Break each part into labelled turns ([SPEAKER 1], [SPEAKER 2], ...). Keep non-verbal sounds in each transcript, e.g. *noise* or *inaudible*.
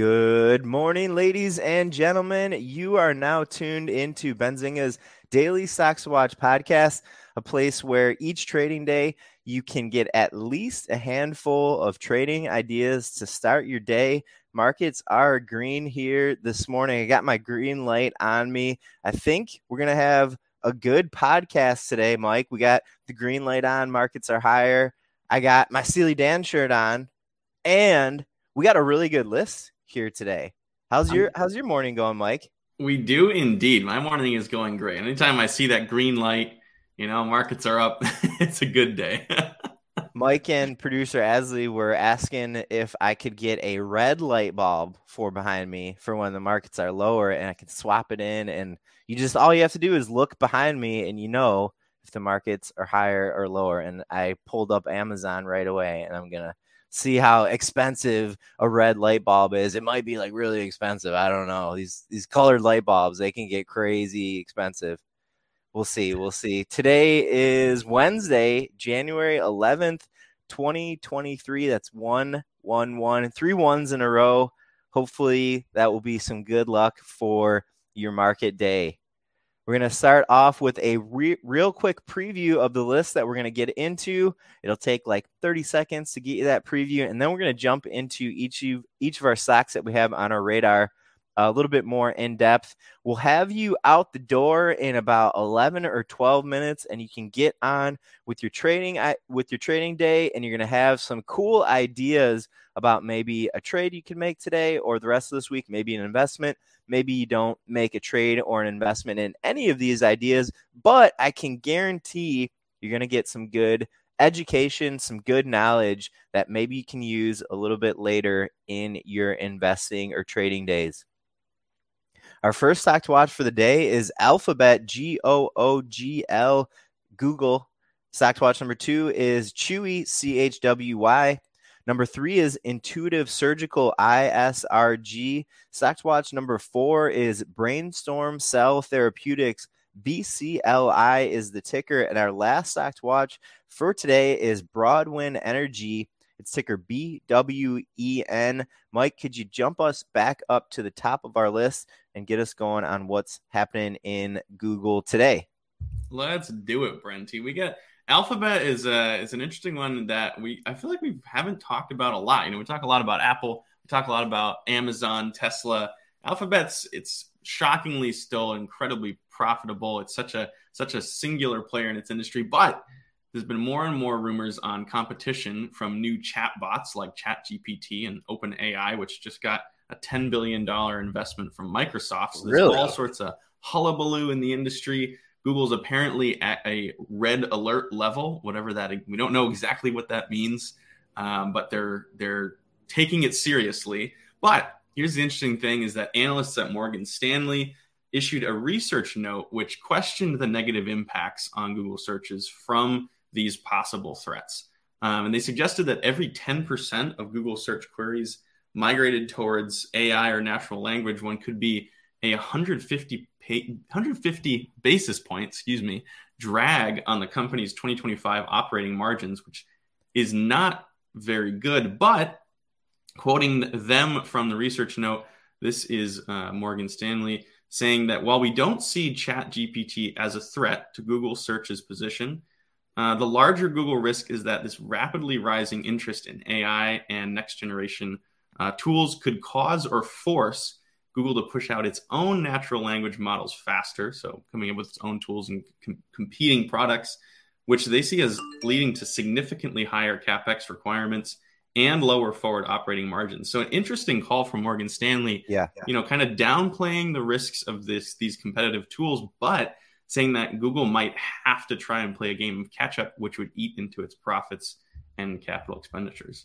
[SPEAKER 1] Good morning, ladies and gentlemen. You are now tuned into Benzinga's Daily Stocks Watch podcast, a place where each trading day you can get at least a handful of trading ideas to start your day. Markets are green here this morning. I got my green light on me. I think we're going to have a good podcast today, Mike. We got the green light on, markets are higher. I got my Steely Dan shirt on, and we got a really good list here today. How's your how's your morning going, Mike?
[SPEAKER 2] We do indeed. My morning is going great. Anytime I see that green light, you know, markets are up. *laughs* it's a good day. *laughs*
[SPEAKER 1] Mike and producer Asley were asking if I could get a red light bulb for behind me for when the markets are lower and I can swap it in and you just all you have to do is look behind me and you know if the markets are higher or lower and I pulled up Amazon right away and I'm going to see how expensive a red light bulb is. It might be like really expensive. I don't know. These these colored light bulbs, they can get crazy expensive. We'll see. We'll see. Today is Wednesday, January 11th, 2023. That's one, one, one, three ones in a row. Hopefully, that will be some good luck for your market day. We're going to start off with a re- real quick preview of the list that we're going to get into. It'll take like 30 seconds to get you that preview, and then we're going to jump into each of each of our stocks that we have on our radar a little bit more in depth. We'll have you out the door in about 11 or 12 minutes, and you can get on with your trading with your trading day, and you're going to have some cool ideas about maybe a trade you can make today or the rest of this week, maybe an investment. Maybe you don't make a trade or an investment in any of these ideas, but I can guarantee you're going to get some good education, some good knowledge that maybe you can use a little bit later in your investing or trading days. Our first stock to watch for the day is Alphabet, G O O G L, Google. Stock to watch number two is Chewy, C H W Y. Number three is Intuitive Surgical, ISRG. Stock to watch number four is Brainstorm Cell Therapeutics, BCLI is the ticker. And our last stock to watch for today is Broadwind Energy. It's ticker BWEN. Mike, could you jump us back up to the top of our list and get us going on what's happening in Google today?
[SPEAKER 2] Let's do it, Brenty. We got Alphabet is a uh, is an interesting one that we I feel like we haven't talked about a lot. You know, we talk a lot about Apple, we talk a lot about Amazon, Tesla. Alphabet's it's shockingly still incredibly profitable. It's such a such a singular player in its industry, but there's been more and more rumors on competition from new chatbots like ChatGPT and OpenAI, which just got a $10 billion investment from Microsoft. So there's really? all sorts of hullabaloo in the industry. Google's apparently at a red alert level, whatever that we don't know exactly what that means, um, but they're they're taking it seriously. But here's the interesting thing: is that analysts at Morgan Stanley issued a research note which questioned the negative impacts on Google searches from these possible threats. Um, and they suggested that every 10% of Google search queries migrated towards AI or natural language, one could be a 150 150 basis points, excuse me, drag on the company's 2025 operating margins, which is not very good. But quoting them from the research note, this is uh, Morgan Stanley saying that while we don't see ChatGPT as a threat to Google search's position, uh, the larger Google risk is that this rapidly rising interest in AI and next generation uh, tools could cause or force Google to push out its own natural language models faster. So, coming up with its own tools and com- competing products, which they see as leading to significantly higher capex requirements and lower forward operating margins. So, an interesting call from Morgan Stanley.
[SPEAKER 1] Yeah,
[SPEAKER 2] you know, kind of downplaying the risks of this these competitive tools, but saying that Google might have to try and play a game of catch up, which would eat into its profits and capital expenditures.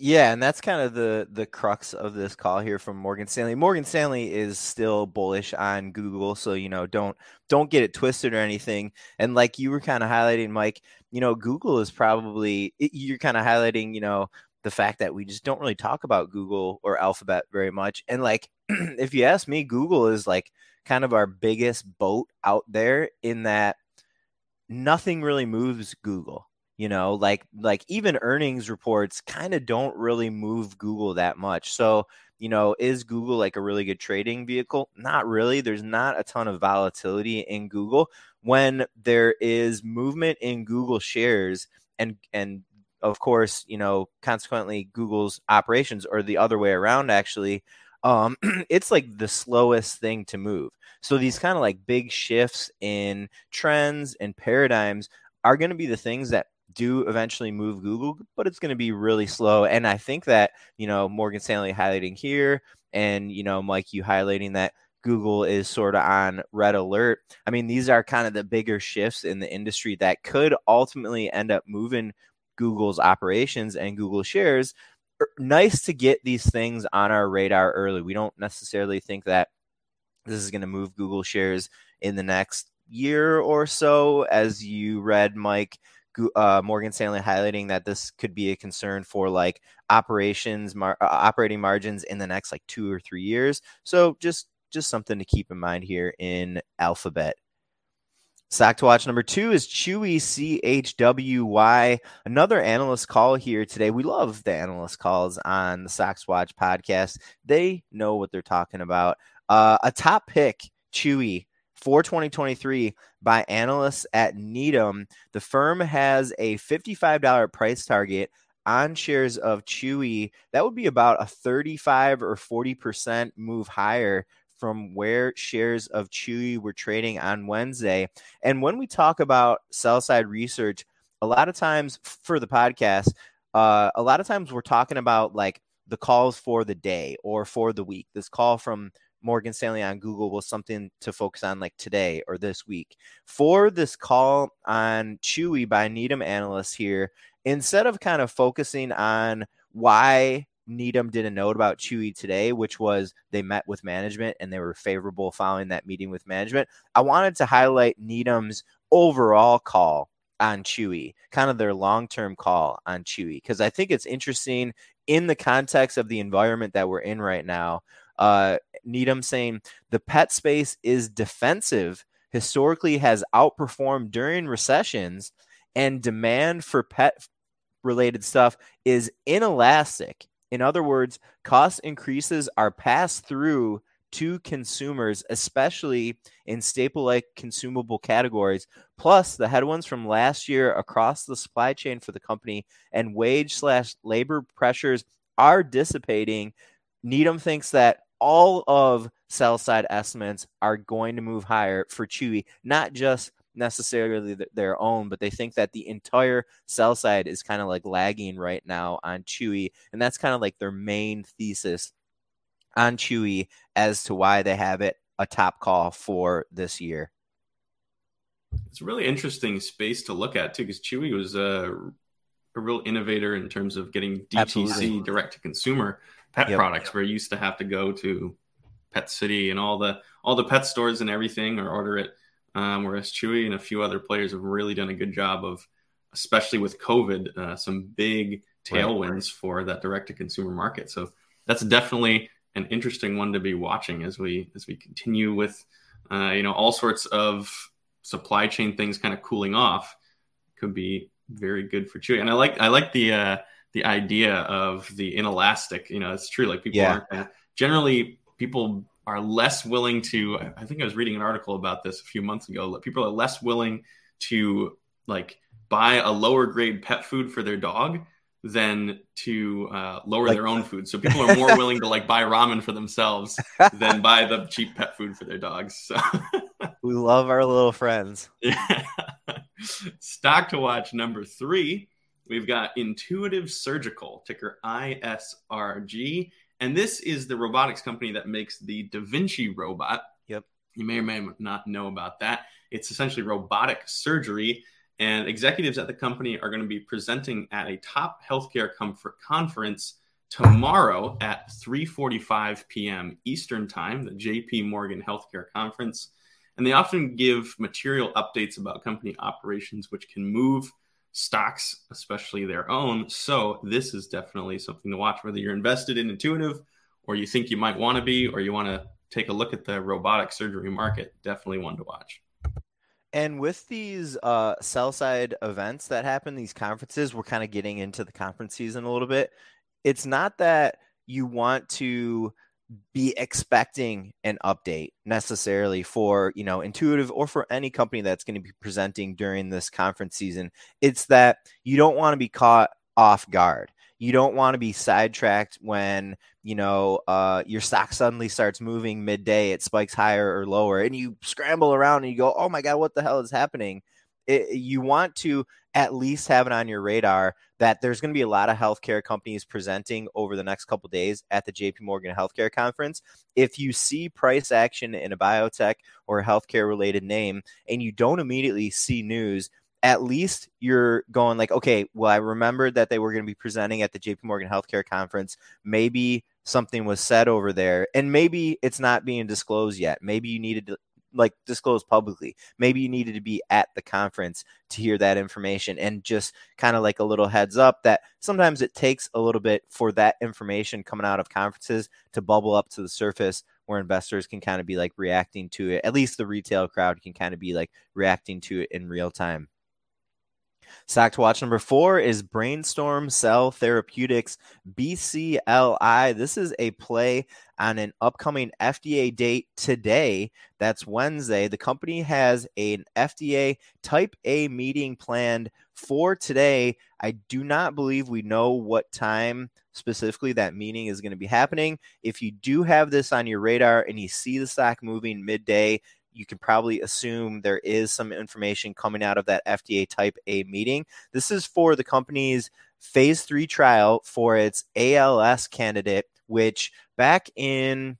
[SPEAKER 1] Yeah, and that's kind of the the crux of this call here from Morgan Stanley. Morgan Stanley is still bullish on Google, so you know don't don't get it twisted or anything. And like you were kind of highlighting, Mike, you know Google is probably you're kind of highlighting, you know, the fact that we just don't really talk about Google or Alphabet very much. And like *clears throat* if you ask me, Google is like kind of our biggest boat out there in that nothing really moves Google. You know like like even earnings reports kind of don't really move google that much. So you know is google like a really good trading vehicle? Not really. There's not a ton of volatility in google. When there is movement in google shares and and of course you know consequently google's operations or the other way around actually um *clears throat* it's like the slowest thing to move. So these kind of like big shifts in trends and paradigms are going to be the things that do eventually move Google, but it's going to be really slow. And I think that, you know, Morgan Stanley highlighting here and, you know, Mike, you highlighting that Google is sort of on red alert. I mean, these are kind of the bigger shifts in the industry that could ultimately end up moving Google's operations and Google shares. Er, nice to get these things on our radar early. We don't necessarily think that this is going to move Google shares in the next year or so. As you read, Mike, uh, Morgan Stanley highlighting that this could be a concern for like operations, mar- uh, operating margins in the next like two or three years. So just just something to keep in mind here in Alphabet. Stock to watch number two is Chewy CHWY. Another analyst call here today. We love the analyst calls on the Stocks Watch podcast. They know what they're talking about. Uh, a top pick, Chewy, for 2023 by analysts at Needham. The firm has a $55 price target on shares of Chewy. That would be about a 35 or 40% move higher from where shares of Chewy were trading on Wednesday. And when we talk about sell side research, a lot of times for the podcast, uh, a lot of times we're talking about like the calls for the day or for the week. This call from Morgan Stanley on Google was something to focus on like today or this week. For this call on Chewy by Needham analysts here, instead of kind of focusing on why Needham did a note about Chewy today, which was they met with management and they were favorable following that meeting with management. I wanted to highlight Needham's overall call on Chewy, kind of their long term call on Chewy, because I think it's interesting in the context of the environment that we're in right now uh, Needham saying the pet space is defensive, historically has outperformed during recessions, and demand for pet related stuff is inelastic. In other words, cost increases are passed through to consumers, especially in staple like consumable categories. Plus, the headwinds from last year across the supply chain for the company and wage slash labor pressures are dissipating. Needham thinks that all of sell side estimates are going to move higher for Chewy, not just necessarily their own, but they think that the entire sell side is kind of like lagging right now on Chewy. And that's kind of like their main thesis on Chewy as to why they have it a top call for this year.
[SPEAKER 2] It's a really interesting space to look at too, because Chewy was a, a real innovator in terms of getting DTC Absolutely. direct to consumer pet yep. products where you used to have to go to Pet City and all the all the pet stores and everything or order it. Um, whereas Chewy and a few other players have really done a good job of, especially with COVID, uh, some big tailwinds right. for that direct to consumer market. So that's definitely an interesting one to be watching as we as we continue with uh, you know all sorts of supply chain things kind of cooling off. Could be very good for Chewy. And I like I like the uh, the idea of the inelastic. You know, it's true. Like people yeah. aren't generally people are less willing to. I think I was reading an article about this a few months ago. People are less willing to like buy a lower grade pet food for their dog than to uh, lower like, their own food. So people are more willing to like buy ramen for themselves than *laughs* buy the cheap pet food for their dogs. So *laughs*
[SPEAKER 1] we love our little friends.
[SPEAKER 2] Yeah. *laughs* Stock to watch number three We've got Intuitive Surgical, ticker ISRG. And this is the robotics company that makes the Da Vinci robot.
[SPEAKER 1] Yep.
[SPEAKER 2] You may or may not know about that. It's essentially robotic surgery. And executives at the company are going to be presenting at a top healthcare comfort conference tomorrow at 3:45 p.m. Eastern Time, the JP Morgan Healthcare Conference. And they often give material updates about company operations, which can move stocks, especially their own. So this is definitely something to watch, whether you're invested in Intuitive or you think you might want to be, or you want to take a look at the robotic surgery market. Definitely one to watch.
[SPEAKER 1] And with these uh, sell side events that happen, these conferences, we're kind of getting into the conference season a little bit. It's not that you want to be expecting an update necessarily for you know intuitive or for any company that's going to be presenting during this conference season. It's that you don't want to be caught off guard. You don't want to be sidetracked when you know uh, your stock suddenly starts moving midday it spikes higher or lower and you scramble around and you go oh my god what the hell is happening it, you want to at least have it on your radar that there's going to be a lot of healthcare companies presenting over the next couple days at the JP Morgan Healthcare Conference. If you see price action in a biotech or healthcare related name and you don't immediately see news, at least you're going like, okay, well, I remembered that they were going to be presenting at the JP Morgan Healthcare Conference. Maybe something was said over there, and maybe it's not being disclosed yet. Maybe you needed to like disclose publicly. Maybe you needed to be at the conference to hear that information and just kind of like a little heads up that sometimes it takes a little bit for that information coming out of conferences to bubble up to the surface where investors can kind of be like reacting to it. At least the retail crowd can kind of be like reacting to it in real time. To watch number four is Brainstorm Cell Therapeutics, BCLI. This is a play on an upcoming FDA date today. That's Wednesday. The company has an FDA type A meeting planned for today. I do not believe we know what time specifically that meeting is going to be happening. If you do have this on your radar and you see the stock moving midday, you can probably assume there is some information coming out of that FDA type A meeting. This is for the company's phase three trial for its ALS candidate, which back in,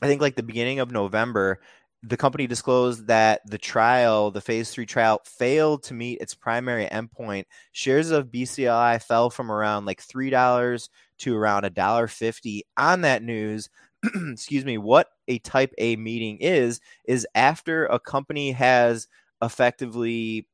[SPEAKER 1] I think, like the beginning of November, the company disclosed that the trial, the phase three trial, failed to meet its primary endpoint. Shares of BCLI fell from around like $3 to around $1.50 on that news. *clears throat* excuse me, what a type A meeting is, is after a company has effectively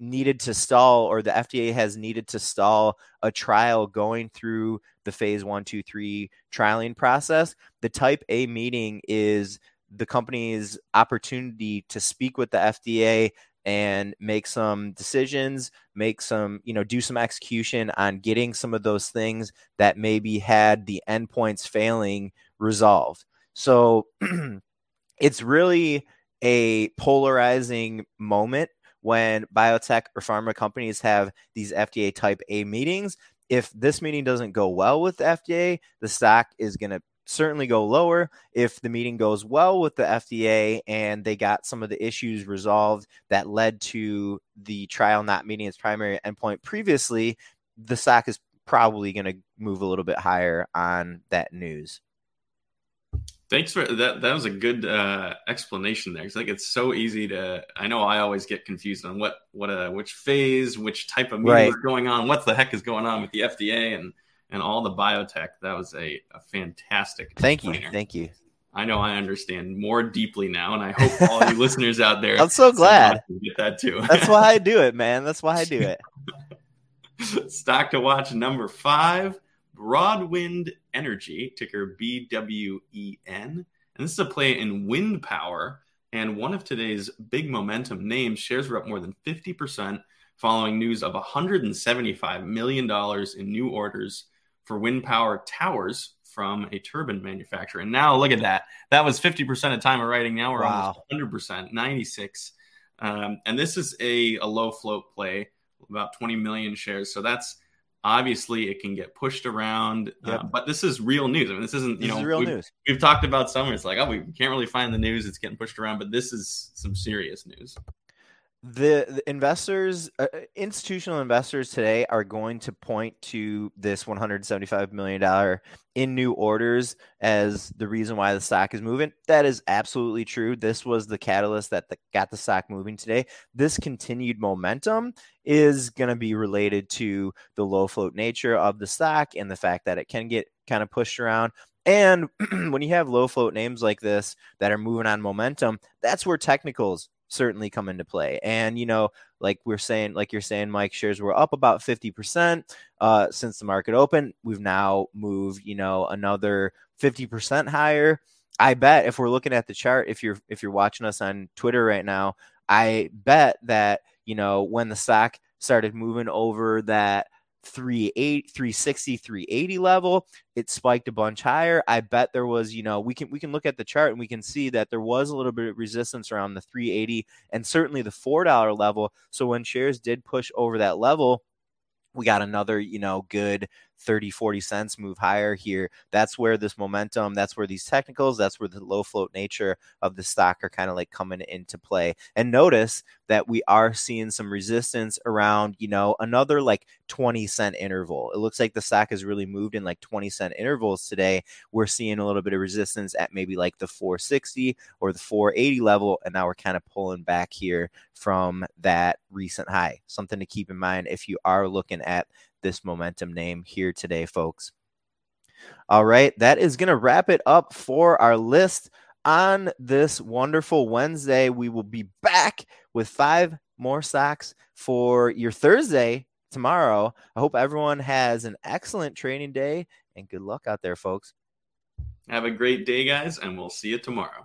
[SPEAKER 1] needed to stall or the FDA has needed to stall a trial going through the phase one, two, three trialing process. The type A meeting is the company's opportunity to speak with the FDA and make some decisions, make some, you know, do some execution on getting some of those things that maybe had the endpoints failing resolved. So *clears throat* it's really a polarizing moment when biotech or pharma companies have these FDA type A meetings. If this meeting doesn't go well with the FDA, the stock is going to certainly go lower. If the meeting goes well with the FDA and they got some of the issues resolved that led to the trial not meeting its primary endpoint previously, the stock is probably going to move a little bit higher on that news.
[SPEAKER 2] Thanks for that. That was a good uh, explanation there. It's like it's so easy to. I know I always get confused on what what uh, which phase, which type of meeting right. is going on, what the heck is going on with the FDA and and all the biotech. That was a, a fantastic.
[SPEAKER 1] Thank you. Thank you.
[SPEAKER 2] I know I understand more deeply now, and I hope all you *laughs* listeners out there.
[SPEAKER 1] I'm so glad
[SPEAKER 2] get that too. *laughs*
[SPEAKER 1] That's why I do it, man. That's why I do *laughs*
[SPEAKER 2] it. Stock to watch number five Broadwind Energy, ticker BWEN. And this is a play in wind power. And one of today's big momentum names, shares were up more than 50% following news of $175 million in new orders for wind power towers from a turbine manufacturer. And now look at that. That was 50% of time of writing. Now we're wow. almost 100%, 96. Um, and this is a, a low float play, about 20 million shares. So that's obviously it can get pushed around uh, yep. uh, but this is real news. I mean this isn't you this know
[SPEAKER 1] real
[SPEAKER 2] we've,
[SPEAKER 1] news.
[SPEAKER 2] we've talked about some it's like oh we can't really find the news. It's getting pushed around but this is some serious news
[SPEAKER 1] the, the investors, uh, uh, institutional investors today are going to point to this 175 million dollar in new orders as the reason why the stock is moving. That is absolutely true. This was the catalyst that the, got the stock moving today. This continued momentum is going to be related to the low float nature of the stock and the fact that it can get kind of pushed around. And *clears throat* when you have low float names like this that are moving on momentum, that's where technicals certainly come into play. And, you know, like we're saying, like you're saying, Mike, shares were up about 50% uh, since the market opened. We've now moved, you know, another 50% higher. I bet if we're looking at the chart, if you're if you're watching us on Twitter right now, I bet that, you know, when the stock started moving over that 38 360 380 level it spiked a bunch higher. I bet there was you know we can we can look at the chart and we can see that there was a little bit of resistance around the 380 and certainly the four dollar level. So when shares did push over that level we got another you know good 30 40 cents move higher here. That's where this momentum that's where these technicals that's where the low float nature of the stock are kind of like coming into play. And notice that we are seeing some resistance around you know another like 20 cent interval. It looks like the stock has really moved in like 20 cent intervals today. We're seeing a little bit of resistance at maybe like the 460 or the 480 level and now we're kind of pulling back here from that recent high. Something to keep in mind if you are looking at this momentum name here today, folks. All right, that is going to wrap it up for our list on this wonderful Wednesday. We will be back with five more stocks for your Thursday tomorrow. I hope everyone has an excellent training day and good luck out there, folks.
[SPEAKER 2] Have a great day, guys, and we'll see you tomorrow.